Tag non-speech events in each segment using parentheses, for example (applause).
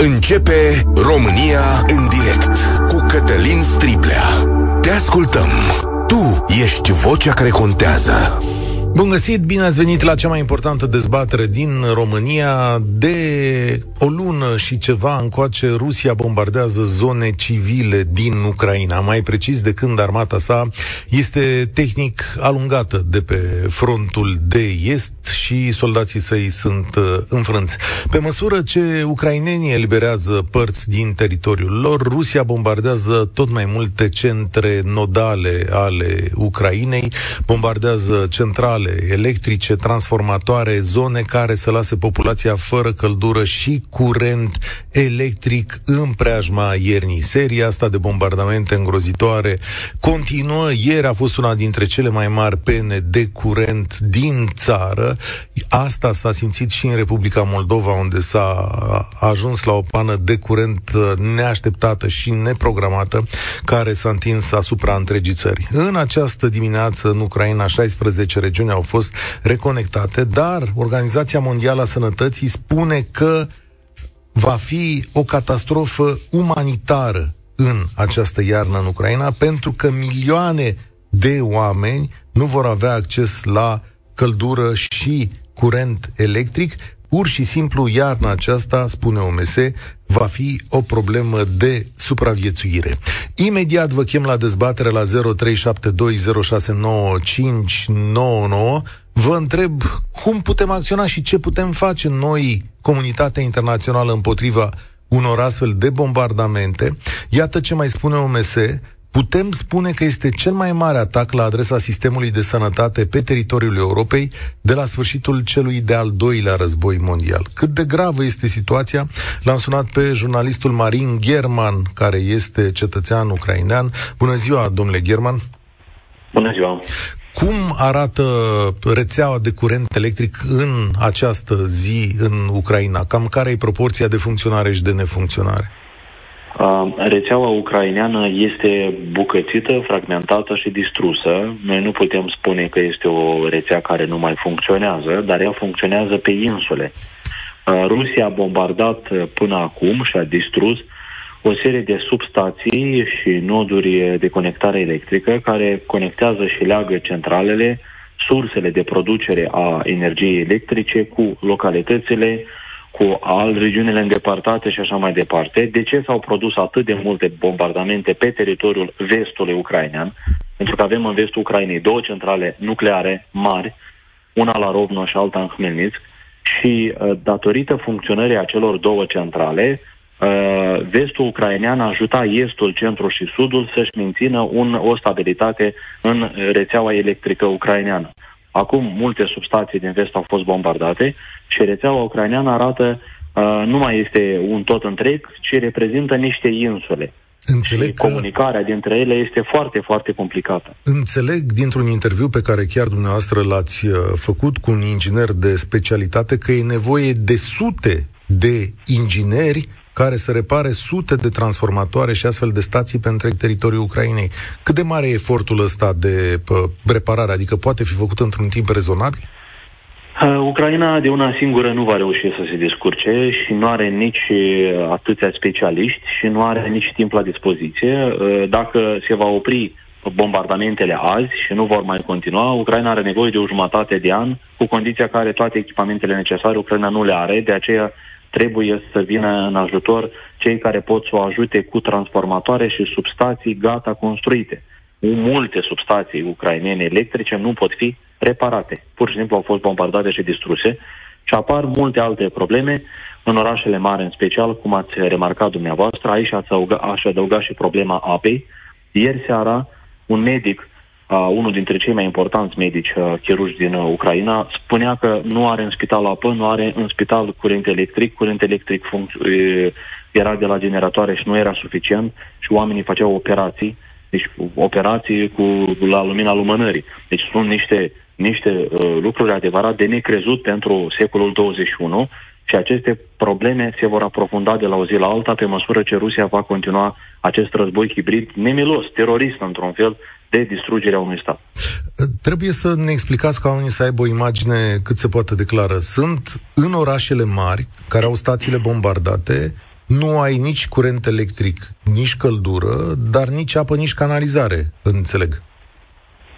Începe România în direct cu Cătălin Striblea. Te ascultăm. Tu ești vocea care contează. Bun găsit, bine ați venit la cea mai importantă dezbatere din România. De o lună și ceva încoace, Rusia bombardează zone civile din Ucraina. Mai precis, de când armata sa este tehnic alungată de pe frontul de est și soldații săi sunt uh, înfrânți. Pe măsură ce ucrainenii eliberează părți din teritoriul lor, Rusia bombardează tot mai multe centre nodale ale Ucrainei, bombardează centrale centrale electrice, transformatoare, zone care să lase populația fără căldură și curent electric în preajma iernii. Seria asta de bombardamente îngrozitoare continuă. Ieri a fost una dintre cele mai mari pene de curent din țară. Asta s-a simțit și în Republica Moldova, unde s-a ajuns la o pană de curent neașteptată și neprogramată, care s-a întins asupra întregii țări. În această dimineață, în Ucraina, 16 regiuni au fost reconectate, dar Organizația Mondială a Sănătății spune că va fi o catastrofă umanitară în această iarnă în Ucraina, pentru că milioane de oameni nu vor avea acces la căldură și curent electric, Pur și simplu, iarna aceasta, spune OMS, va fi o problemă de supraviețuire. Imediat vă chem la dezbatere la 0372069599. Vă întreb cum putem acționa și ce putem face noi, comunitatea internațională, împotriva unor astfel de bombardamente. Iată ce mai spune OMS, putem spune că este cel mai mare atac la adresa sistemului de sănătate pe teritoriul Europei de la sfârșitul celui de-al doilea război mondial. Cât de gravă este situația? L-am sunat pe jurnalistul Marin German, care este cetățean ucrainean. Bună ziua, domnule German! Bună ziua! Cum arată rețeaua de curent electric în această zi în Ucraina? Cam care e proporția de funcționare și de nefuncționare? Rețeaua ucraineană este bucățită, fragmentată și distrusă. Noi nu putem spune că este o rețea care nu mai funcționează, dar ea funcționează pe insule. Rusia a bombardat până acum și a distrus o serie de substații și noduri de conectare electrică care conectează și leagă centralele, sursele de producere a energiei electrice cu localitățile cu al regiunile îndepărtate și așa mai departe. De ce s-au produs atât de multe bombardamente pe teritoriul vestului ucrainean? Pentru că avem în vestul Ucrainei două centrale nucleare mari, una la Rovno și alta în Hmelnitsk, și uh, datorită funcționării acelor două centrale, uh, vestul ucrainean ajuta estul, centrul și sudul să-și mențină un, o stabilitate în rețeaua electrică ucraineană. Acum multe substații din vest au fost bombardate și rețeaua ucraineană arată uh, nu mai este un tot întreg, ci reprezintă niște insule. Înțeleg și că... comunicarea dintre ele este foarte, foarte complicată. Înțeleg dintr-un interviu pe care chiar dumneavoastră l-ați uh, făcut cu un inginer de specialitate că e nevoie de sute de ingineri care să repare sute de transformatoare și astfel de stații pe întreg teritoriul Ucrainei. Cât de mare e efortul ăsta de reparare? Adică poate fi făcut într-un timp rezonabil? Uh, Ucraina de una singură nu va reuși să se descurce și nu are nici uh, atâția specialiști și nu are nici timp la dispoziție. Uh, dacă se va opri bombardamentele azi și nu vor mai continua, Ucraina are nevoie de o jumătate de an, cu condiția care toate echipamentele necesare Ucraina nu le are, de aceea trebuie să vină în ajutor cei care pot să o ajute cu transformatoare și substații gata construite. Multe substații ucrainene electrice nu pot fi reparate. Pur și simplu au fost bombardate și distruse și apar multe alte probleme în orașele mari în special, cum ați remarcat dumneavoastră. Aici ați adăuga, aș adăuga și problema apei. Ieri seara, un medic uh, unul dintre cei mai importanți medici uh, chirurgi din uh, Ucraina, spunea că nu are în spital apă, nu are în spital curent electric, curent electric func- uh, era de la generatoare și nu era suficient și oamenii făceau operații, deci operații cu la lumina lumânării. Deci sunt niște, niște uh, lucruri adevărat de necrezut pentru secolul 21 și aceste probleme se vor aprofunda de la o zi la alta pe măsură ce Rusia va continua acest război hibrid nemilos, terorist într-un fel, de distrugerea unui stat. Trebuie să ne explicați ca oamenii să aibă o imagine cât se poate declară. Sunt în orașele mari, care au stațiile bombardate, nu ai nici curent electric, nici căldură, dar nici apă, nici canalizare, înțeleg.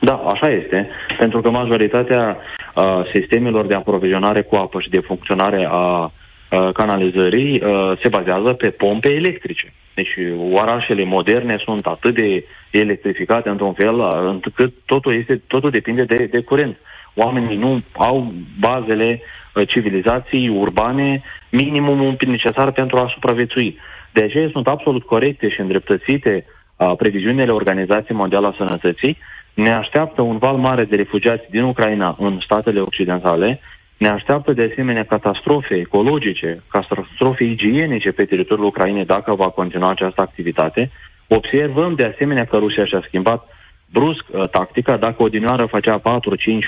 Da, așa este, pentru că majoritatea uh, sistemelor de aprovizionare cu apă și de funcționare a uh, canalizării uh, se bazează pe pompe electrice. Deci orașele moderne sunt atât de electrificate într-un fel uh, încât totul, este, totul depinde de, de curent. Oamenii nu au bazele uh, civilizației urbane minimumul necesar pentru a supraviețui. De aceea sunt absolut corecte și îndreptățite uh, previziunile Organizației Mondiale a Sănătății. Ne așteaptă un val mare de refugiați din Ucraina în statele occidentale, ne așteaptă de asemenea catastrofe ecologice, catastrofe igienice pe teritoriul Ucrainei dacă va continua această activitate. Observăm de asemenea că Rusia și-a schimbat brusc uh, tactica, dacă odinioară făcea 4-5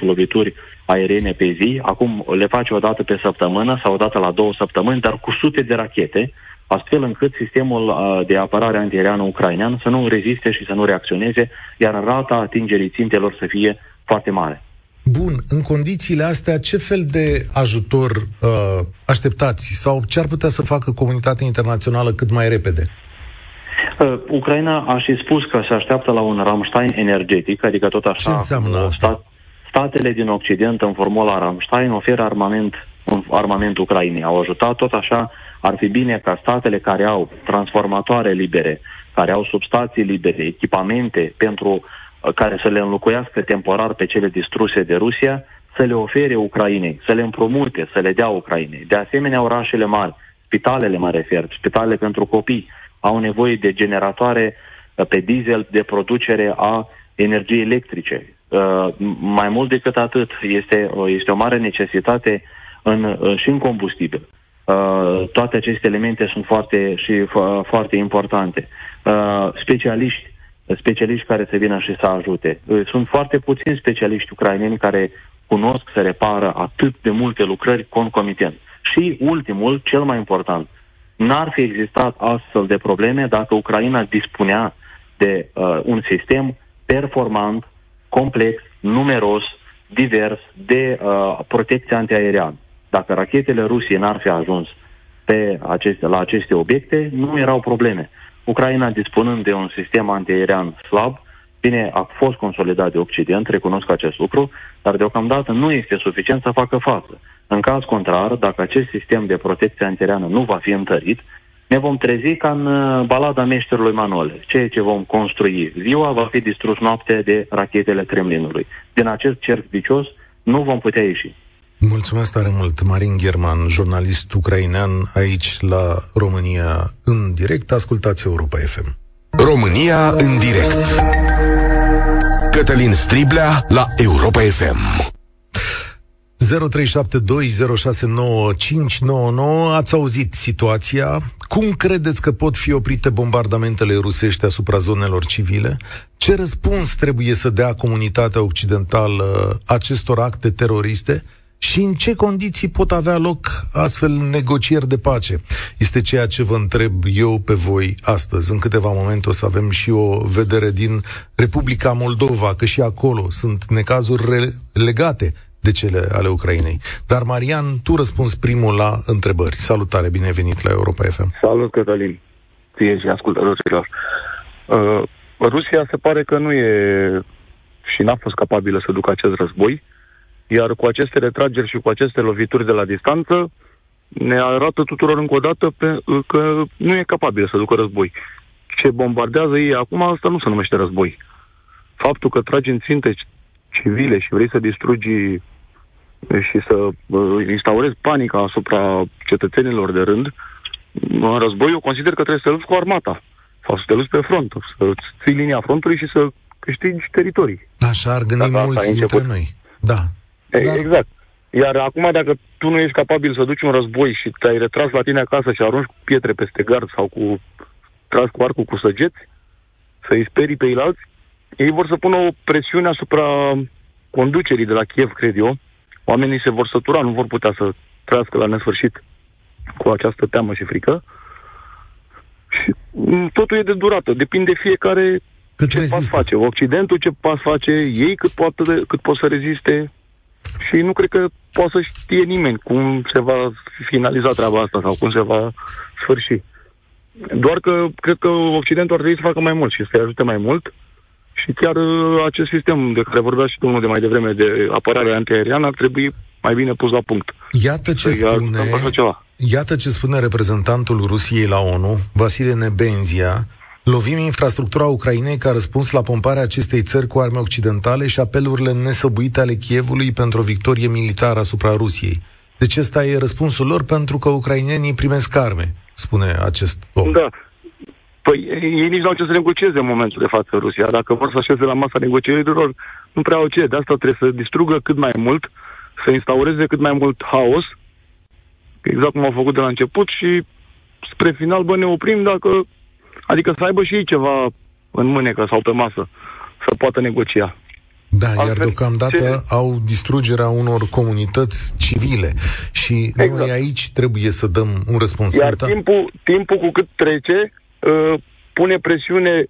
lovituri aeriene pe zi, acum le face o dată pe săptămână sau o dată la două săptămâni, dar cu sute de rachete, astfel încât sistemul uh, de apărare antiaeriană ucrainean să nu reziste și să nu reacționeze, iar rata atingerii țintelor să fie foarte mare. Bun, în condițiile astea, ce fel de ajutor uh, așteptați sau ce ar putea să facă comunitatea internațională cât mai repede? Uh, Ucraina a și spus că se așteaptă la un Ramstein energetic, adică tot așa... Ce înseamnă asta? Stat, statele din Occident, în formula Ramstein, oferă armament, un armament Ucrainei. Au ajutat tot așa, ar fi bine ca statele care au transformatoare libere, care au substații libere, echipamente pentru care să le înlocuiască temporar pe cele distruse de Rusia, să le ofere Ucrainei, să le împrumute, să le dea Ucrainei. De asemenea, orașele mari, spitalele mă refer, spitalele pentru copii, au nevoie de generatoare uh, pe diesel de producere a energiei electrice. Uh, mai mult decât atât, este, este o mare necesitate în, uh, și în combustibil. toate aceste elemente sunt foarte și foarte importante. specialiști specialiști care să vină și să ajute. Sunt foarte puțini specialiști ucraineni care cunosc să repară atât de multe lucrări concomitent. Și ultimul, cel mai important, n-ar fi existat astfel de probleme dacă Ucraina dispunea de uh, un sistem performant, complex, numeros, divers de uh, protecție antiaeriană. Dacă rachetele Rusiei n-ar fi ajuns pe aceste, la aceste obiecte, nu erau probleme. Ucraina, dispunând de un sistem antiaerian slab, bine, a fost consolidat de Occident, recunosc acest lucru, dar deocamdată nu este suficient să facă față. În caz contrar, dacă acest sistem de protecție antiaeriană nu va fi întărit, ne vom trezi ca în uh, balada meșterului Manole. Ceea ce vom construi ziua va fi distrus noaptea de rachetele Kremlinului. Din acest cerc vicios nu vom putea ieși. Mulțumesc tare mult, Marin German, jurnalist ucrainean aici la România în direct. Ascultați Europa FM. România în direct. Cătălin Striblea la Europa FM. 0372069599 Ați auzit situația. Cum credeți că pot fi oprite bombardamentele rusești asupra zonelor civile? Ce răspuns trebuie să dea comunitatea occidentală acestor acte teroriste? Și în ce condiții pot avea loc astfel negocieri de pace. Este ceea ce vă întreb eu pe voi astăzi. În câteva momente o să avem și o vedere din Republica Moldova, că și acolo sunt necazuri re- legate de cele ale Ucrainei. Dar, Marian, tu răspunzi primul la întrebări. Salutare, bine venit la Europa FM. Salut, Cătălin. Ție și ascultătorilor. Uh, Rusia se pare că nu e și n-a fost capabilă să ducă acest război. Iar cu aceste retrageri și cu aceste lovituri de la distanță, ne arată tuturor încă o dată pe, că nu e capabil să ducă război. Ce bombardează ei acum, asta nu se numește război. Faptul că tragi în ținte civile și vrei să distrugi și să uh, instaurezi panica asupra cetățenilor de rând, în război eu consider că trebuie să lupți cu armata sau să te lupți pe front, să ții linia frontului și să câștigi teritorii. Așa ar gândi mulți dintre noi. Da. Dar... Exact. Iar acum, dacă tu nu ești capabil să duci un război și te-ai retras la tine acasă și arunci cu pietre peste gard sau cu tras cu arcul cu săgeți, să-i sperii pe alți, ei vor să pună o presiune asupra conducerii de la Kiev, cred eu. Oamenii se vor sătura, nu vor putea să trăiască la nesfârșit cu această teamă și frică. Și totul e de durată, depinde fiecare cât ce rezistă. pas face. Occidentul ce pas face, ei cât, poate, cât pot să reziste, și nu cred că poate să știe nimeni cum se va finaliza treaba asta sau cum se va sfârși. Doar că cred că Occidentul ar trebui să facă mai mult și să-i ajute mai mult. Și chiar uh, acest sistem de care vorbea și domnul de mai devreme de apărare antiaeriană ar trebui mai bine pus la punct. Iată ce, spune, iată ce spune reprezentantul Rusiei la ONU, Vasile Nebenzia, Lovim infrastructura Ucrainei ca răspuns la pomparea acestei țări cu arme occidentale și apelurile nesăbuite ale Chievului pentru o victorie militară asupra Rusiei. Deci ăsta e răspunsul lor pentru că ucrainenii primesc arme, spune acest om. Da. Păi ei nici nu au ce să negocieze în momentul de față Rusia. Dacă vor să așeze la masa negocierilor, nu prea au ce. De asta trebuie să distrugă cât mai mult, să instaureze cât mai mult haos, exact cum au făcut de la început și spre final, bă, ne oprim dacă... Adică să aibă și ei ceva în mânecă sau pe masă, să poată negocia. Da, Altfel, iar deocamdată ce... au distrugerea unor comunități civile și exact. noi aici trebuie să dăm un răspuns. Iar timpul, timpul cu cât trece uh, pune presiune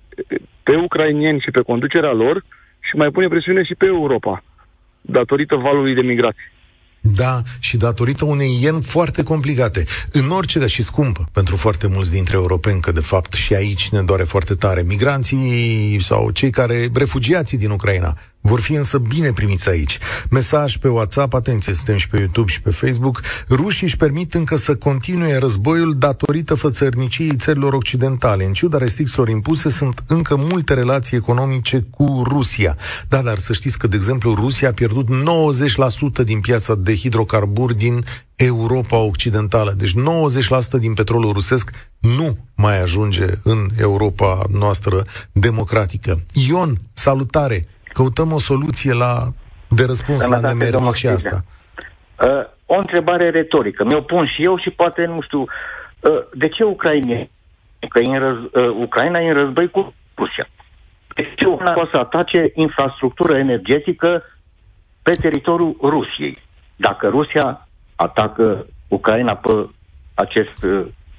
pe ucrainieni și pe conducerea lor și mai pune presiune și pe Europa, datorită valului de migrație. Da, și datorită unei ien foarte complicate. În orice și scumpă pentru foarte mulți dintre europeni, că de fapt și aici ne doare foarte tare. Migranții sau cei care, refugiații din Ucraina, vor fi însă bine primiți aici. Mesaj pe WhatsApp, atenție, suntem și pe YouTube și pe Facebook. Rușii își permit încă să continue războiul datorită fățărniciei țărilor occidentale. În ciuda restricțiilor impuse, sunt încă multe relații economice cu Rusia. Da, dar să știți că, de exemplu, Rusia a pierdut 90% din piața de hidrocarburi din Europa Occidentală. Deci 90% din petrolul rusesc nu mai ajunge în Europa noastră democratică. Ion, salutare! Căutăm o soluție la, de răspuns la nemernicii asta. Uh, o întrebare retorică. Mi-o pun și eu și poate, nu știu, uh, de ce Ucraina, că în răz, uh, Ucraina e în război cu Rusia? De ce Ucraina poate să atace infrastructură energetică pe teritoriul Rusiei? Dacă Rusia atacă Ucraina pe acest,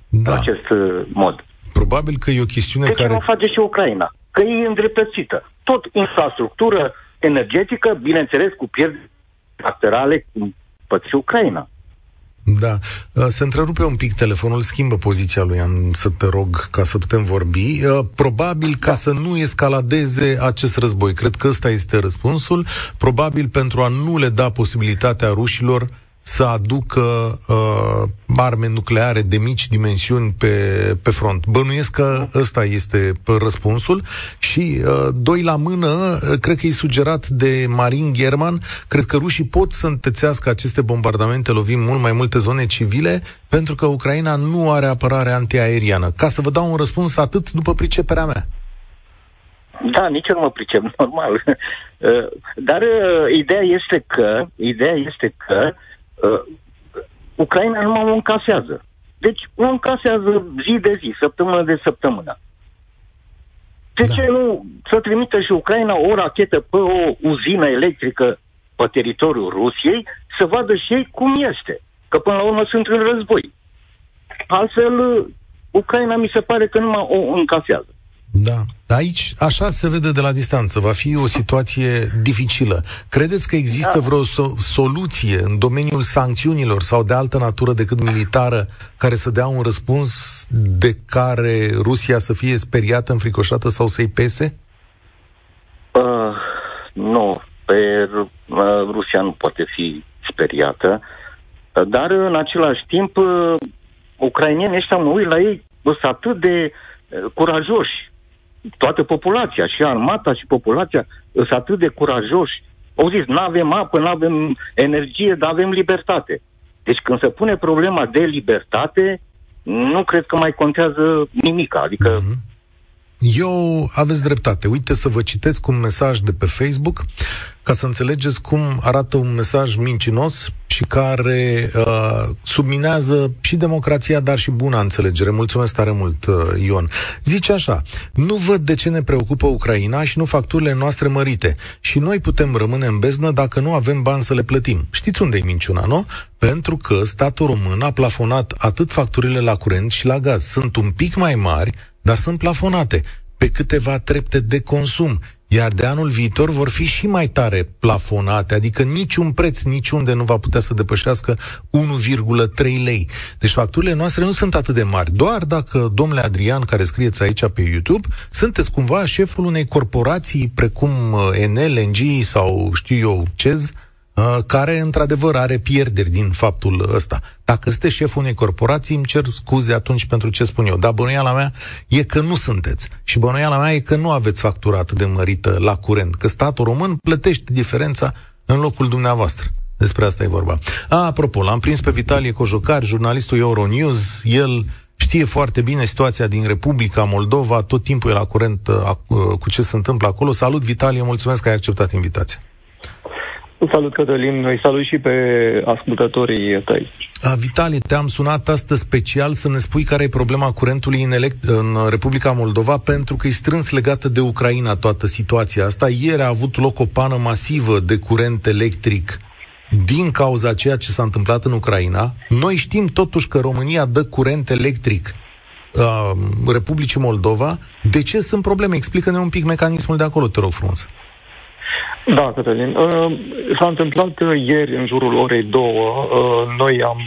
da. acest mod. Probabil că e o chestiune de care... ce nu face și Ucraina? Că e îndreptățită tot infrastructură energetică, bineînțeles cu pierderi laterale, cum păți Ucraina. Da. Uh, se întrerupe un pic telefonul, schimbă poziția lui, am să te rog ca să putem vorbi. Uh, probabil ca să nu escaladeze acest război. Cred că ăsta este răspunsul. Probabil pentru a nu le da posibilitatea rușilor să aducă uh, arme nucleare de mici dimensiuni pe, pe front. Bănuiesc că ăsta este răspunsul și uh, doi la mână, uh, cred că e sugerat de Marin German, cred că rușii pot să întețească aceste bombardamente lovim mult mai multe zone civile pentru că Ucraina nu are apărare antiaeriană. Ca să vă dau un răspuns atât după priceperea mea. Da, nici eu nu mă pricep, (laughs) normal. Uh, dar uh, ideea este că, ideea este că uh, uh, Ucraina nu mă încasează. Deci o încasează zi de zi, săptămână de săptămână. De da. ce nu să trimită și Ucraina o rachetă pe o uzină electrică pe teritoriul Rusiei să vadă și ei cum este? Că până la urmă sunt în război. Altfel, Ucraina mi se pare că nu mă o încasează. Da. Aici, așa se vede de la distanță. Va fi o situație dificilă. Credeți că există da. vreo so- soluție în domeniul sancțiunilor sau de altă natură decât militară care să dea un răspuns de care Rusia să fie speriată, înfricoșată sau să-i pese? Uh, nu. Pe uh, Rusia nu poate fi speriată. Uh, dar, în același timp, uh, ucrainienii ăștia, mă uit la ei, sunt atât de uh, curajoși toată populația, și armata și populația, sunt atât de curajoși. Au zis, nu avem apă, nu avem energie, dar avem libertate. Deci când se pune problema de libertate, nu cred că mai contează nimic. Adică mm-hmm. Eu aveți dreptate. Uite să vă citesc un mesaj de pe Facebook ca să înțelegeți cum arată un mesaj mincinos și care uh, subminează și democrația, dar și buna înțelegere. Mulțumesc tare mult, uh, Ion. Zice așa, nu văd de ce ne preocupă Ucraina și nu facturile noastre mărite. Și noi putem rămâne în beznă dacă nu avem bani să le plătim. Știți unde e minciuna, nu? Pentru că statul român a plafonat atât facturile la curent și la gaz. Sunt un pic mai mari, dar sunt plafonate pe câteva trepte de consum iar de anul viitor vor fi și mai tare plafonate, adică niciun preț niciunde nu va putea să depășească 1,3 lei. Deci facturile noastre nu sunt atât de mari, doar dacă, domnule Adrian, care scrieți aici pe YouTube, sunteți cumva șeful unei corporații precum uh, Enel, NG sau știu eu, CEZ, Uh, care într-adevăr are pierderi din faptul ăsta. Dacă sunteți șeful unei corporații, îmi cer scuze atunci pentru ce spun eu. Dar bănuiala mea e că nu sunteți. Și bănuiala mea e că nu aveți factură atât de mărită la curent, că statul român plătește diferența în locul dumneavoastră. Despre asta e vorba. A, apropo, l-am prins pe Vitalie Cojocar, jurnalistul Euronews. El știe foarte bine situația din Republica Moldova, tot timpul e la curent uh, uh, cu ce se întâmplă acolo. Salut, Vitalie, mulțumesc că ai acceptat invitația. Salut, Cătălin. Noi salut și pe ascultătorii tăi. A, Vitali, te-am sunat astăzi special să ne spui care e problema curentului în, elect- în Republica Moldova, pentru că e strâns legată de Ucraina toată situația asta. Ieri a avut loc o pană masivă de curent electric din cauza ceea ce s-a întâmplat în Ucraina. Noi știm totuși că România dă curent electric uh, Republicii Moldova. De ce sunt probleme? Explică-ne un pic mecanismul de acolo, te rog frumos. Da, Cătălin. Uh, s-a întâmplat uh, ieri, în jurul orei două. Uh, noi am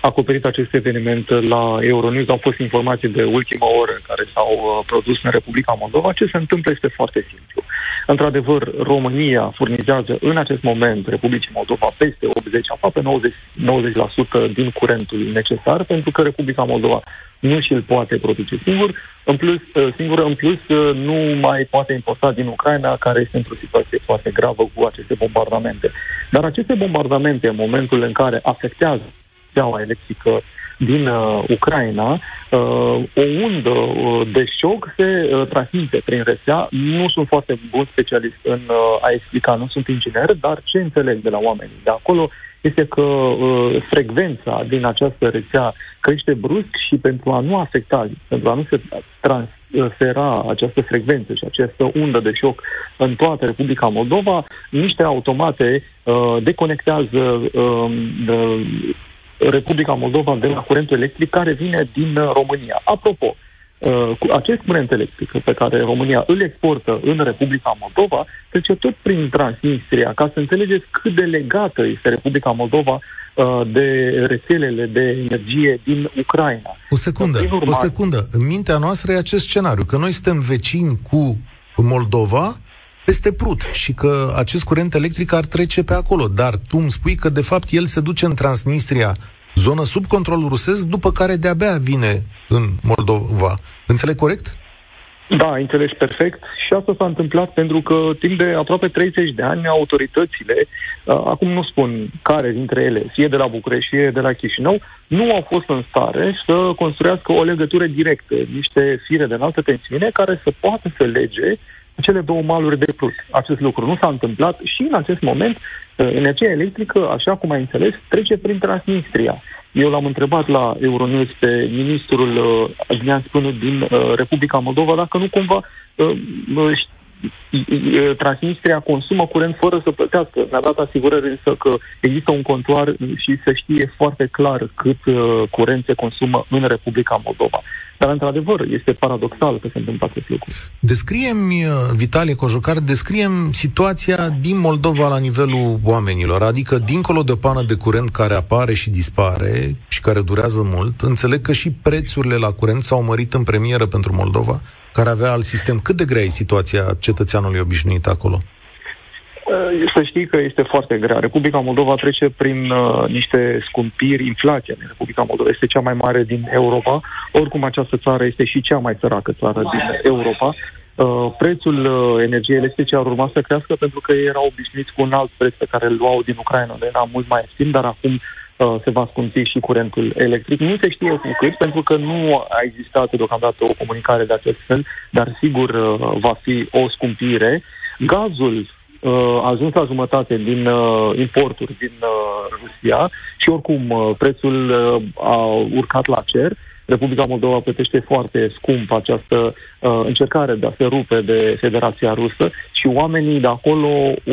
acoperit acest eveniment la Euronews. Au fost informații de ultimă oră care s-au produs în Republica Moldova. Ce se întâmplă este foarte simplu. Într-adevăr, România furnizează în acest moment Republicii Moldova peste 80, aproape 90, 90% din curentul necesar, pentru că Republica Moldova nu și-l poate produce singur. În plus, singur, în plus, nu mai poate importa din Ucraina, care este într-o situație foarte gravă cu aceste bombardamente. Dar aceste bombardamente, în momentul în care afectează steaua electrică din uh, Ucraina, uh, o undă uh, de șoc se uh, transmite prin rețea. Nu sunt foarte bun specialist în uh, a explica, nu sunt inginer, dar ce înțeleg de la oamenii de acolo este că uh, frecvența din această rețea crește brusc și pentru a nu afecta, pentru a nu se transfera această frecvență și această undă de șoc în toată Republica Moldova, niște automate uh, deconectează uh, Republica Moldova de la curentul electric care vine din uh, România. Apropo, uh, acest curent electric pe care România îl exportă în Republica Moldova trece tot prin Transnistria, ca să înțelegeți cât de legată este Republica Moldova uh, de rețelele de energie din Ucraina. O secundă, urmare, o secundă. În mintea noastră e acest scenariu, că noi suntem vecini cu Moldova, peste Prut și că acest curent electric ar trece pe acolo. Dar tu îmi spui că, de fapt, el se duce în Transnistria, zonă sub control rusesc, după care de-abia vine în Moldova. Înțeleg corect? Da, înțelegi perfect. Și asta s-a întâmplat pentru că timp de aproape 30 de ani autoritățile, uh, acum nu spun care dintre ele, fie de la București, fie de la Chișinău, nu au fost în stare să construiască o legătură directă, niște fire de înaltă tensiune care să poată să lege cele două maluri de plus. Acest lucru nu s-a întâmplat și în acest moment uh, energia electrică, așa cum ai înțeles, trece prin Transnistria. Eu l-am întrebat la Euronews pe ministrul uh, Adrian Spânu din uh, Republica Moldova dacă nu cumva uh, uh, Transnistria consumă curent fără să plătească. Mi-a dat asigurări însă că există un contoar și se știe foarte clar cât uh, curent se consumă în Republica Moldova. Dar, într-adevăr, este paradoxal că se întâmplă acest lucru. Descriem, uh, Vitalie Cojocar, descriem situația din Moldova la nivelul oamenilor, adică dincolo de o pană de curent care apare și dispare și care durează mult, înțeleg că și prețurile la curent s-au mărit în premieră pentru Moldova, care avea alt sistem. Cât de grea e situația cetățeanului obișnuit acolo? Uh, să știi că este foarte grea. Republica Moldova trece prin uh, niște scumpiri, inflația din Republica Moldova este cea mai mare din Europa. Oricum, această țară este și cea mai săracă țară din Europa. Uh, prețul uh, energiei electrice ar urma să crească pentru că ei erau obișnuiți cu un alt preț pe care îl luau din Ucraina, unde era mult mai ieftin, dar acum uh, se va scumpi și curentul electric. Nu se știe cu cât, pentru că nu a existat deocamdată o comunicare de acest fel, dar sigur uh, va fi o scumpire. Gazul uh, a ajuns la jumătate din uh, importuri din uh, Rusia și oricum uh, prețul uh, a urcat la cer. Republica Moldova plătește foarte scump această uh, încercare de a se rupe de Federația Rusă și oamenii de acolo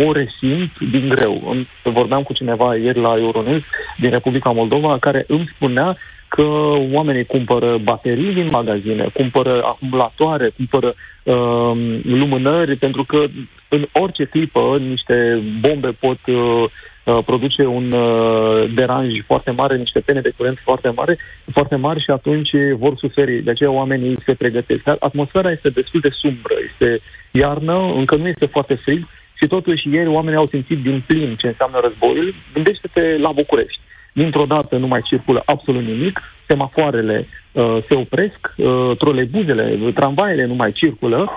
o resimt din greu. Vorbeam cu cineva ieri la Euronews din Republica Moldova care îmi spunea că oamenii cumpără baterii din magazine, cumpără acumulatoare, cumpără uh, lumânări, pentru că în orice clipă niște bombe pot uh, uh, produce un uh, deranj foarte mare, niște pene de curent foarte mare, foarte mari și atunci vor suferi. De aceea oamenii se pregătesc. Atmosfera este destul de sumbră, este iarnă, încă nu este foarte frig și totuși ieri oamenii au simțit din plin ce înseamnă războiul. Gândește-te la București dintr-o dată nu mai circulă absolut nimic, semafoarele uh, se opresc, uh, trolebuzele, tramvaiele nu mai circulă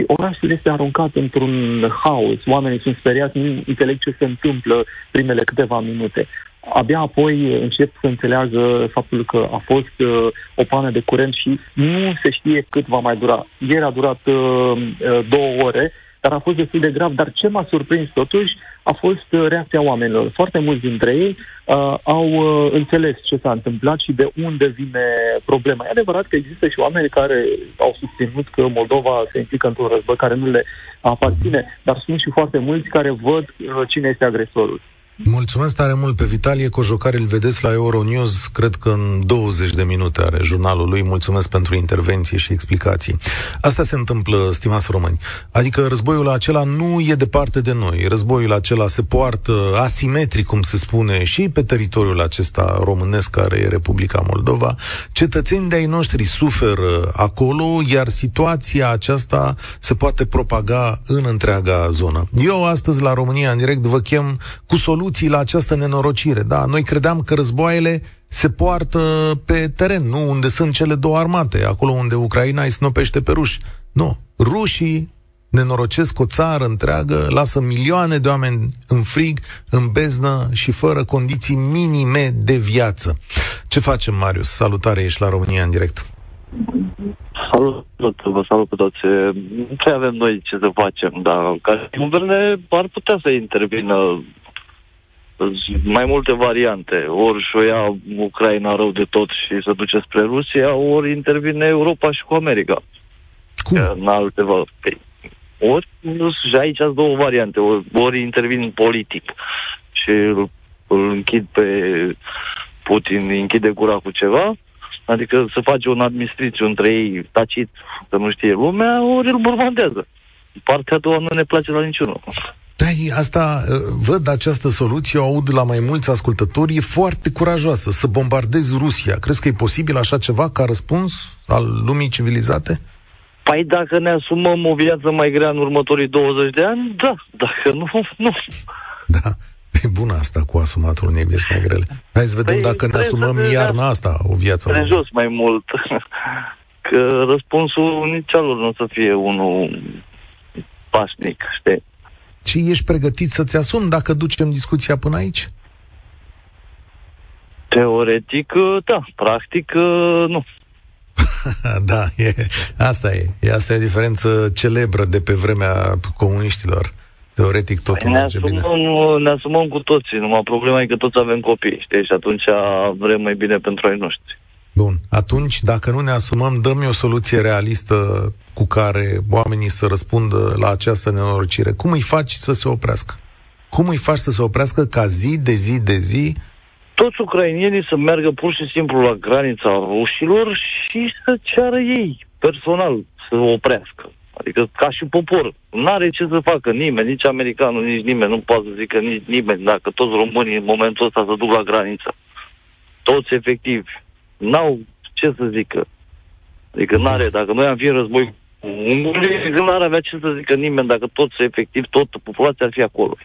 și orașul este aruncat într-un haos. Oamenii sunt speriați, nu înțeleg ce se întâmplă primele câteva minute. Abia apoi încep să înțeleagă faptul că a fost uh, o pană de curent și nu se știe cât va mai dura. Ieri a durat uh, uh două ore, dar a fost destul de grav. Dar ce m-a surprins totuși a fost uh, reacția oamenilor. Foarte mulți dintre ei uh, au uh, înțeles ce s-a întâmplat și de unde vine problema. E adevărat că există și oameni care au susținut că Moldova se implică într-un război care nu le aparține, dar sunt și foarte mulți care văd uh, cine este agresorul. Mulțumesc tare mult pe Vitalie Cojocare, îl vedeți la Euronews, cred că în 20 de minute are jurnalul lui. Mulțumesc pentru intervenție și explicații. Asta se întâmplă, stimați români. Adică războiul acela nu e departe de noi. Războiul acela se poartă asimetric, cum se spune, și pe teritoriul acesta românesc care e Republica Moldova. Cetățenii de-ai noștri suferă acolo, iar situația aceasta se poate propaga în întreaga zonă. Eu astăzi la România în direct vă chem cu soluții soluții la această nenorocire. Da, noi credeam că războaiele se poartă pe teren, nu unde sunt cele două armate, acolo unde Ucraina îi snopește pe ruși. Nu, rușii nenorocesc o țară întreagă, lasă milioane de oameni în frig, în beznă și fără condiții minime de viață. Ce facem, Marius? Salutare, ești la România în direct. Salut, vă salut pe toți. Ce avem noi ce să facem? Da, ca guverne ar putea să intervină mai multe variante. Ori și-o ia Ucraina rău de tot și se duce spre Rusia, ori intervine Europa și cu America. Cum? În alte păi, ori, și aici sunt două variante. Ori, ori intervin politic și îl, îl închid pe Putin, îi închide gura cu ceva, adică să face un administrațiu între ei tacit, să nu știe lumea, ori îl bombardează. Partea a doua nu ne place la niciunul. Da, asta, uh, văd această soluție, o aud la mai mulți ascultători, e foarte curajoasă, să bombardezi Rusia. Crezi că e posibil așa ceva ca răspuns al lumii civilizate? Păi dacă ne asumăm o viață mai grea în următorii 20 de ani, da. Dacă nu, nu. Da. E bună asta cu asumatul unei vieți mai grele. Hai să vedem păi, dacă ne asumăm iarna asta o viață mai jos mai mult. (laughs) Că răspunsul nici alor nu o să fie unul pașnic, știi? Și ești pregătit să-ți asumi dacă ducem discuția până aici? Teoretic, da. Practic, nu. (laughs) da, e, asta e. e. Asta e o diferență celebră de pe vremea comuniștilor. Teoretic totul păi ne merge asumăm, bine. Ne asumăm cu toții, numai problema e că toți avem copii, știi? Și atunci vrem mai bine pentru ai noștri. Bun. Atunci, dacă nu ne asumăm, dăm o soluție realistă cu care oamenii să răspundă la această nenorocire. Cum îi faci să se oprească? Cum îi faci să se oprească ca zi de zi de zi toți ucrainienii să meargă pur și simplu la granița rușilor și să ceară ei, personal, să oprească. Adică ca și popor. Nu are ce să facă nimeni, nici americanul, nici nimeni. Nu poate să zică nici nimeni dacă toți românii în momentul ăsta se duc la graniță. Toți efectiv. N-au ce să zică. Adică n-are, dacă noi am fi în război nu ar avea ce să zică nimeni dacă toți, efectiv, toată populația ar fi acolo.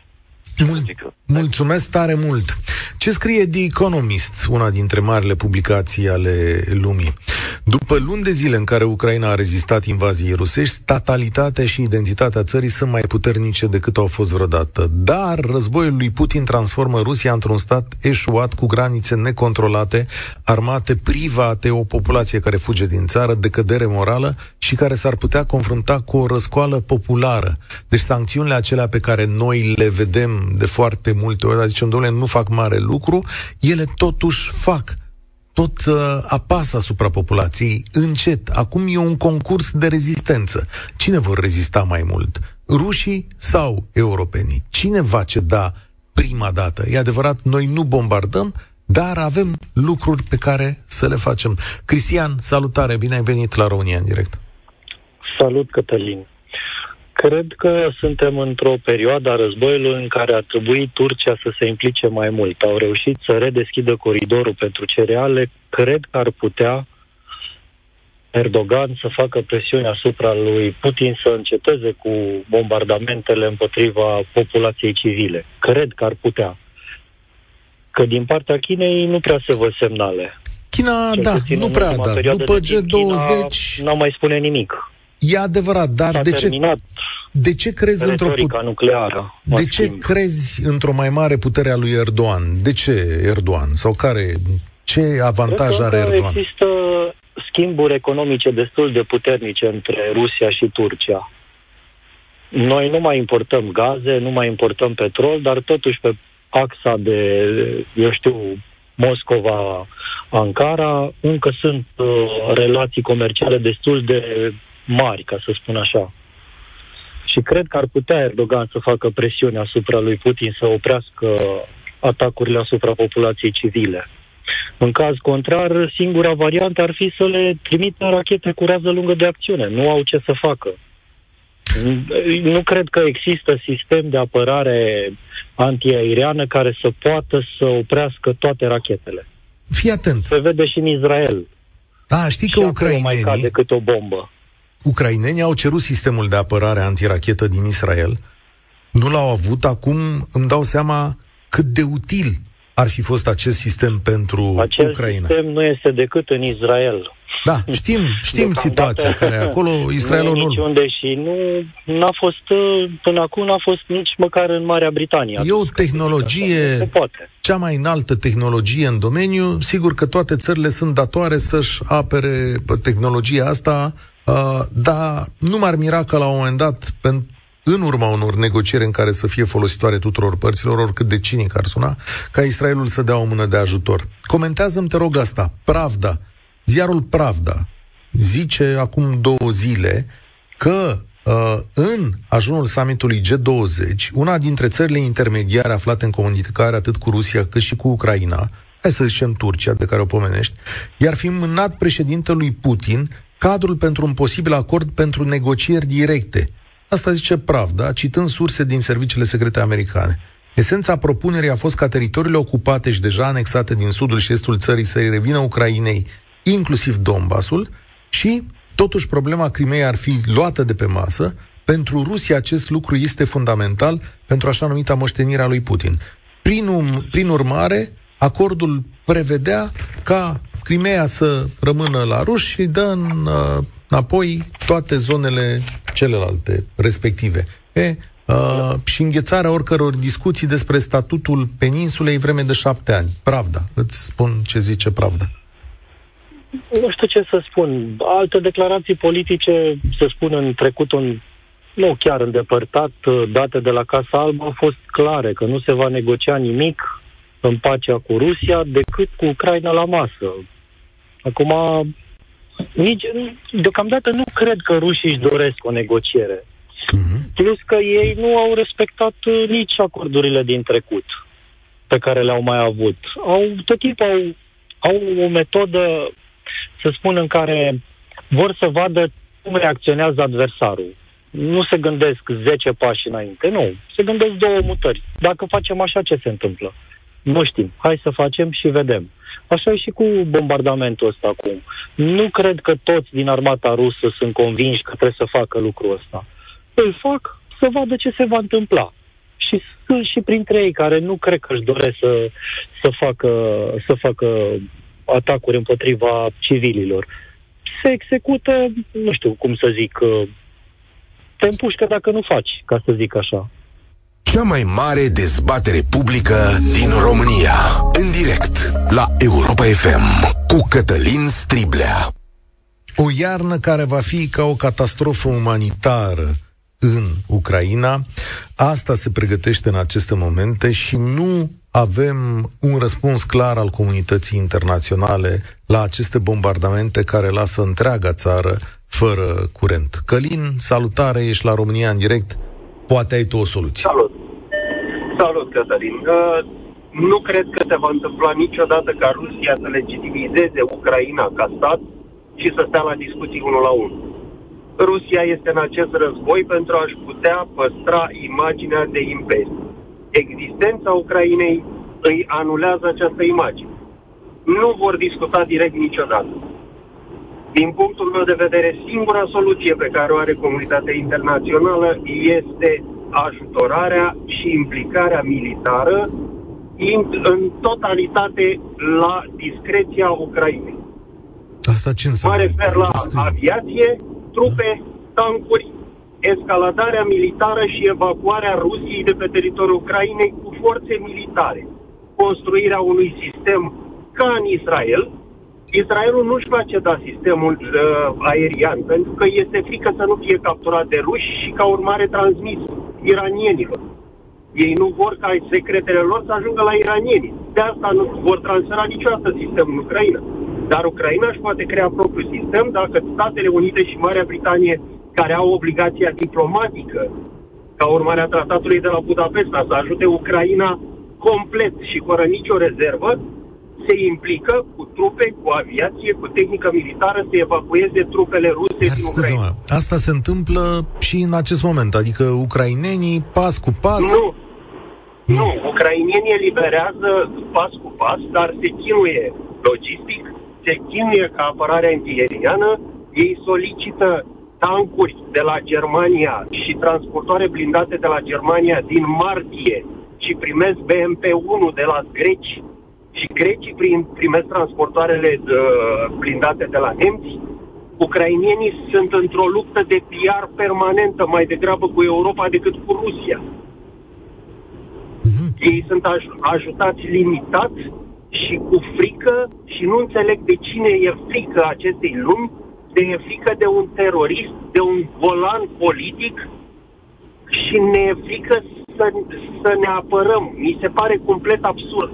Mul- mulțumesc tare mult! Ce scrie The Economist, una dintre marile publicații ale lumii? După luni de zile în care Ucraina a rezistat invaziei rusești, statalitatea și identitatea țării sunt mai puternice decât au fost vreodată. Dar războiul lui Putin transformă Rusia într-un stat eșuat cu granițe necontrolate, armate private, o populație care fuge din țară, decădere morală și care s-ar putea confrunta cu o răscoală populară. Deci sancțiunile acelea pe care noi le vedem de foarte multe ori, zicem, domnule, nu fac mare lucru, ele totuși fac tot uh, apasă asupra populației încet. Acum e un concurs de rezistență. Cine vor rezista mai mult? Rușii sau europenii? Cine va ceda prima dată? E adevărat, noi nu bombardăm, dar avem lucruri pe care să le facem. Cristian, salutare, bine ai venit la România în direct. Salut, Cătălin. Cred că suntem într-o perioadă a războiului în care ar trebui Turcia să se implice mai mult. Au reușit să redeschidă coridorul pentru cereale. Cred că ar putea Erdogan să facă presiune asupra lui Putin să înceteze cu bombardamentele împotriva populației civile. Cred că ar putea. Că din partea Chinei nu prea se văd semnale. China, Cel da, nu prea, da. După G20... Nu mai spune nimic. E adevărat, dar de ce, de ce crezi într-o put- nucleară? De ce schimb. crezi într-o mai mare putere a lui Erdogan? De ce Erdogan? Sau care ce avantaj are Erdogan? Există schimburi economice destul de puternice între Rusia și Turcia. Noi nu mai importăm gaze, nu mai importăm petrol, dar totuși pe axa de, eu știu, Moscova-Ankara, încă sunt uh, relații comerciale destul de mari, ca să spun așa. Și cred că ar putea Erdogan să facă presiune asupra lui Putin să oprească atacurile asupra populației civile. În caz contrar, singura variantă ar fi să le trimită rachete cu rază lungă de acțiune. Nu au ce să facă. Nu cred că există sistem de apărare antiaeriană care să poată să oprească toate rachetele. Fii atent. Se vede și în Israel. A, știi că ucrainenii... mai cade decât o bombă. Ucrainenii au cerut sistemul de apărare antirachetă din Israel. Nu l-au avut. Acum îmi dau seama cât de util ar fi fost acest sistem pentru Acel Ucraina? sistem nu este decât în Israel. Da, știm, știm situația care e acolo, (laughs) Israelul nu... Niciunde și nu n-a fost, până acum n-a fost nici măcar în Marea Britanie. E o tehnologie, cea mai înaltă tehnologie în domeniu, sigur că toate țările sunt datoare să-și apere tehnologia asta, uh, dar nu m-ar mira că la un moment dat, pentru în urma unor negocieri în care să fie folositoare tuturor părților, oricât de cinic ar suna, ca Israelul să dea o mână de ajutor. Comentează-mi, te rog, asta. Pravda. Ziarul Pravda zice acum două zile că uh, în ajunul summitului G20, una dintre țările intermediare aflate în comunicare atât cu Rusia cât și cu Ucraina, hai să zicem Turcia, de care o pomenești, iar fi mânat președintelui Putin cadrul pentru un posibil acord pentru negocieri directe Asta zice Pravda, citând surse din serviciile secrete americane. Esența propunerii a fost ca teritoriile ocupate și deja anexate din sudul și estul țării să revină Ucrainei, inclusiv Donbasul, și totuși problema Crimei ar fi luată de pe masă. Pentru Rusia acest lucru este fundamental pentru așa numita moștenire a lui Putin. Prin, um, prin urmare, acordul prevedea ca Crimea să rămână la ruși și dă în uh, înapoi toate zonele celelalte respective. E, uh, și înghețarea oricăror discuții despre statutul peninsulei vreme de șapte ani. Pravda. Îți spun ce zice Pravda. Nu știu ce să spun. Alte declarații politice, să spun, în trecutul nu chiar îndepărtat, date de la Casa Albă, au fost clare că nu se va negocia nimic în pacea cu Rusia decât cu Ucraina la masă. Acum, nici, deocamdată nu cred că rușii își doresc o negociere. Uh-huh. Plus că ei nu au respectat uh, nici acordurile din trecut pe care le-au mai avut. Au, tot timpul au, au o metodă, să spun, în care vor să vadă cum reacționează adversarul. Nu se gândesc 10 pași înainte, nu. Se gândesc două mutări. Dacă facem așa, ce se întâmplă? Nu știm. Hai să facem și vedem. Așa e și cu bombardamentul ăsta acum. Nu cred că toți din armata rusă sunt convinși că trebuie să facă lucrul ăsta. Îl fac să vadă ce se va întâmpla. Și sunt și printre ei care nu cred că își doresc să, să, facă, să facă atacuri împotriva civililor. Se execută, nu știu cum să zic, te împușcă dacă nu faci, ca să zic așa. Cea mai mare dezbatere publică din România. În direct la Europa FM cu Cătălin Striblea. O iarnă care va fi ca o catastrofă umanitară în Ucraina. Asta se pregătește în aceste momente și nu avem un răspuns clar al comunității internaționale la aceste bombardamente care lasă întreaga țară fără curent. Călin, salutare, ești la România în direct. Poate ai tu o soluție. Salut! Salut, Cătălin! Uh, nu cred că se va întâmpla niciodată ca Rusia să legitimizeze Ucraina ca stat și să stea la discuții unul la unul. Rusia este în acest război pentru a-și putea păstra imaginea de imperiu. Existența Ucrainei îi anulează această imagine. Nu vor discuta direct niciodată. Din punctul meu de vedere, singura soluție pe care o are comunitatea internațională este ajutorarea și implicarea militară în totalitate la discreția Ucrainei. Asta ce înseamnă? Mă refer la aviație, trupe, tancuri, escaladarea militară și evacuarea Rusiei de pe teritoriul Ucrainei cu forțe militare, construirea unui sistem ca în Israel. Israelul nu-și va ceda sistemul uh, aerian, pentru că este frică să nu fie capturat de ruși și ca urmare transmis iranienilor. Ei nu vor ca secretele lor să ajungă la iranieni. De asta nu vor transfera niciodată sistemul în Ucraina. Dar Ucraina își poate crea propriul sistem dacă Statele Unite și Marea Britanie, care au obligația diplomatică, ca urmare a tratatului de la Budapesta, să ajute Ucraina complet și fără nicio rezervă, se implică cu trupe, cu aviație, cu tehnică militară să evacueze trupele ruse Dar, din Ucraina. asta se întâmplă și în acest moment, adică ucrainenii pas cu pas... Nu, nu, ucrainienii eliberează pas cu pas, dar se chinuie logistic, se chinuie ca apărare antieriană, ei solicită tancuri de la Germania și transportoare blindate de la Germania din martie și primesc BMP-1 de la greci și grecii prim, primesc transportoarele uh, blindate de la nemți, ucrainienii sunt într-o luptă de PR permanentă mai degrabă cu Europa decât cu Rusia. Mm-hmm. Ei sunt aj- ajutați limitat și cu frică și nu înțeleg de cine e frică acestei lumi, de e frică de un terorist, de un volan politic și ne e frică să, să ne apărăm. Mi se pare complet absurd.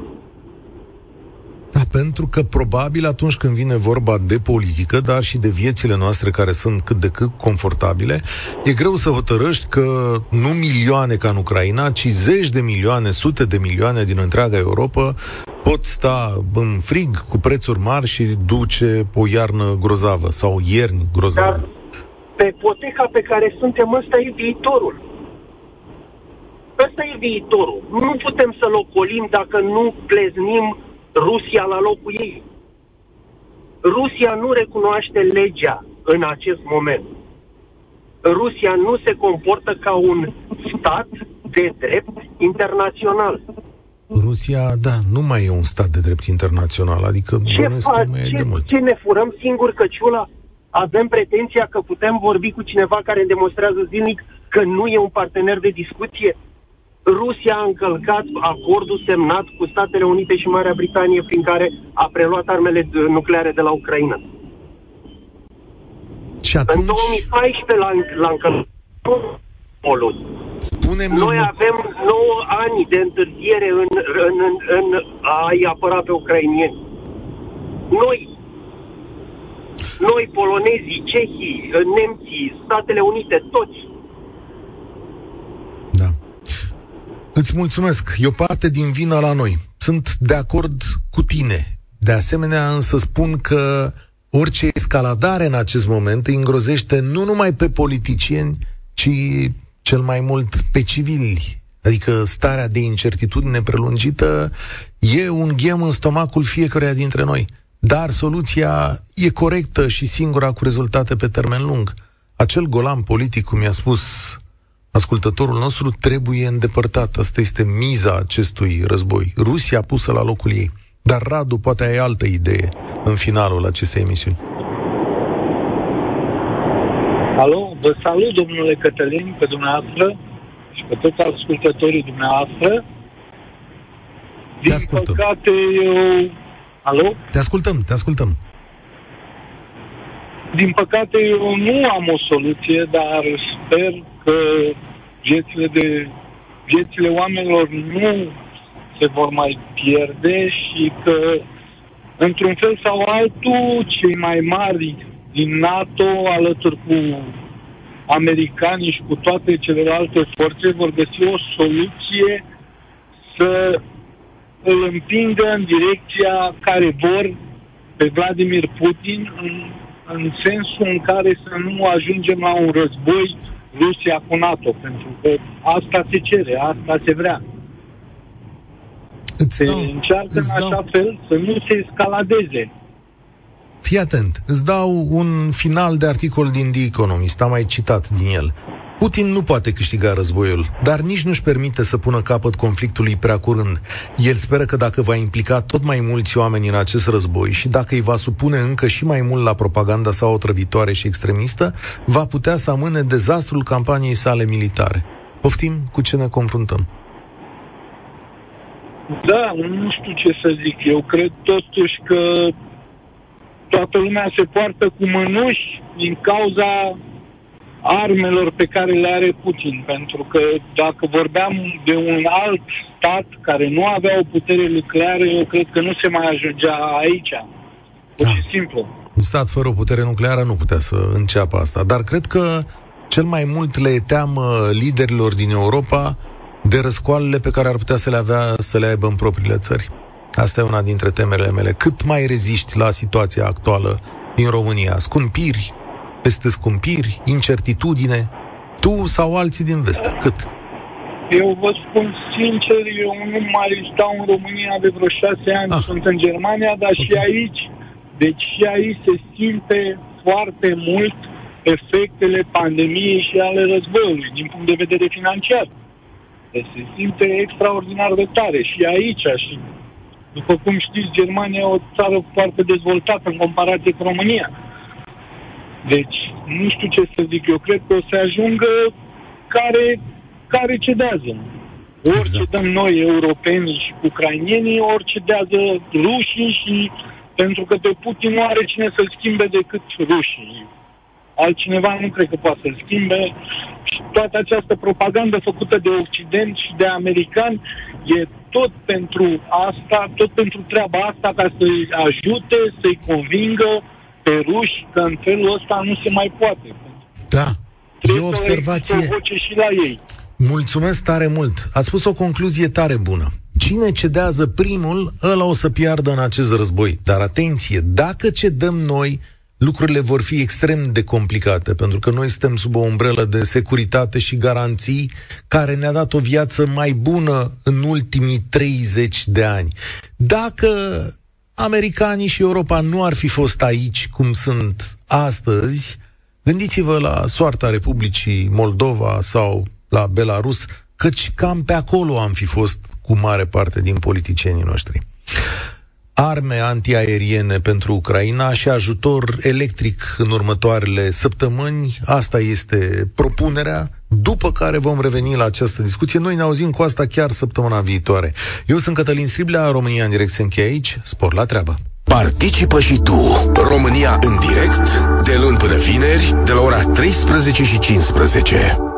Da, pentru că probabil atunci când vine vorba de politică, dar și de viețile noastre care sunt cât de cât confortabile, e greu să hotărăști că nu milioane ca în Ucraina, ci zeci de milioane, sute de milioane din întreaga Europa pot sta în frig cu prețuri mari și duce o iarnă grozavă sau ierni grozavă. Dar pe poteca pe care suntem, ăsta e viitorul. Ăsta e viitorul. Nu putem să-l ocolim dacă nu pleznim Rusia la locul ei. Rusia nu recunoaște legea în acest moment. Rusia nu se comportă ca un stat de drept internațional. Rusia, da, nu mai e un stat de drept internațional, adică ce, fa- mai ce, de mult. ce ne furăm singur căciula? Avem pretenția că putem vorbi cu cineva care demonstrează zilnic că nu e un partener de discuție? Rusia a încălcat acordul semnat cu Statele Unite și Marea Britanie prin care a preluat armele nucleare de la Ucraina. Și atunci... În 2014 l-a, l-a încălcat spune Noi avem 9 ani de întârziere în, în, în, în a-i apăra pe ucrainieni. Noi, noi, polonezii, cehii, nemții, Statele Unite, toți, Îți mulțumesc. E o parte din vina la noi. Sunt de acord cu tine. De asemenea, însă spun că orice escaladare în acest moment îi îngrozește nu numai pe politicieni, ci cel mai mult pe civili. Adică starea de incertitudine prelungită e un ghem în stomacul fiecăruia dintre noi. Dar soluția e corectă și singura cu rezultate pe termen lung. Acel golan politic, cum i-a spus ascultătorul nostru trebuie îndepărtat. Asta este miza acestui război. Rusia pusă la locul ei. Dar Radu poate ai altă idee în finalul acestei emisiuni. Alo, vă salut, domnule Cătălin, pe dumneavoastră și pe toți ascultătorii dumneavoastră. Din te ascultăm. păcate, eu... Alo? Te ascultăm, te ascultăm. Din păcate, eu nu am o soluție, dar sper că viețile, de, viețile oamenilor nu se vor mai pierde și că, într-un fel sau altul, cei mai mari din NATO, alături cu americanii și cu toate celelalte forțe, vor găsi o soluție să îl împingă în direcția care vor pe Vladimir Putin în, în sensul în care să nu ajungem la un război Rusia cu NATO, pentru că asta se cere, asta se vrea. Îți Se dau, încearcă în îți așa dau, fel să nu se escaladeze. fii atent, îți dau un final de articol din The Economist, am mai citat din el. Putin nu poate câștiga războiul, dar nici nu-și permite să pună capăt conflictului prea curând. El speră că dacă va implica tot mai mulți oameni în acest război și dacă îi va supune încă și mai mult la propaganda sau otrăvitoare și extremistă, va putea să amâne dezastrul campaniei sale militare. Poftim cu ce ne confruntăm. Da, nu știu ce să zic. Eu cred totuși că toată lumea se poartă cu mânuși din cauza armelor pe care le are Putin. Pentru că dacă vorbeam de un alt stat care nu avea o putere nucleară, eu cred că nu se mai ajungea aici. Pur și simplu. Un stat fără o putere nucleară nu putea să înceapă asta, dar cred că cel mai mult le e teamă liderilor din Europa de răscoalele pe care ar putea să le, avea, să le aibă în propriile țări. Asta e una dintre temerile mele. Cât mai reziști la situația actuală din România? Scumpiri, peste scumpiri, incertitudine, tu sau alții din vest? Cât? Eu vă spun sincer, eu nu mai stau în România de vreo șase ani, Ah. ah. sunt în Germania, dar și aici, deci și aici se simte foarte mult efectele pandemiei și ale războiului, din punct de vedere financiar. Deci se simte extraordinar de tare și aici și după cum știți, Germania e o țară foarte dezvoltată în comparație cu România. Deci, nu știu ce să zic, eu cred că o să ajungă care, care cedează. Ori Exact. cedăm noi, europenii și ucrainienii, ori cedează rușii și pentru că pe Putin nu are cine să-l schimbe decât rușii. Altcineva nu cred că poate să-l schimbe și toată această propagandă făcută de Occident și de americani e tot pentru asta, tot pentru treaba asta, ca să-i ajute, să-i convingă pe ruși că în felul ăsta nu se mai poate. Da, e Trebuie o să existe observație. o voce și la ei. Mulțumesc tare mult. Ați spus o concluzie tare bună. Cine cedează primul, ăla o să piardă în acest război. Dar atenție, dacă cedăm noi, lucrurile vor fi extrem de complicate, pentru că noi suntem sub o umbrelă de securitate și garanții care ne-a dat o viață mai bună în ultimii 30 de ani. Dacă americanii și Europa nu ar fi fost aici cum sunt astăzi, gândiți-vă la soarta Republicii Moldova sau la Belarus, căci cam pe acolo am fi fost cu mare parte din politicienii noștri. Arme antiaeriene pentru Ucraina și ajutor electric în următoarele săptămâni, asta este propunerea, după care vom reveni la această discuție. Noi ne auzim cu asta chiar săptămâna viitoare. Eu sunt Cătălin Striblea, România în direct se încheie aici, spor la treabă. Participă și tu, România în direct, de luni până vineri, de la ora 13 și 15.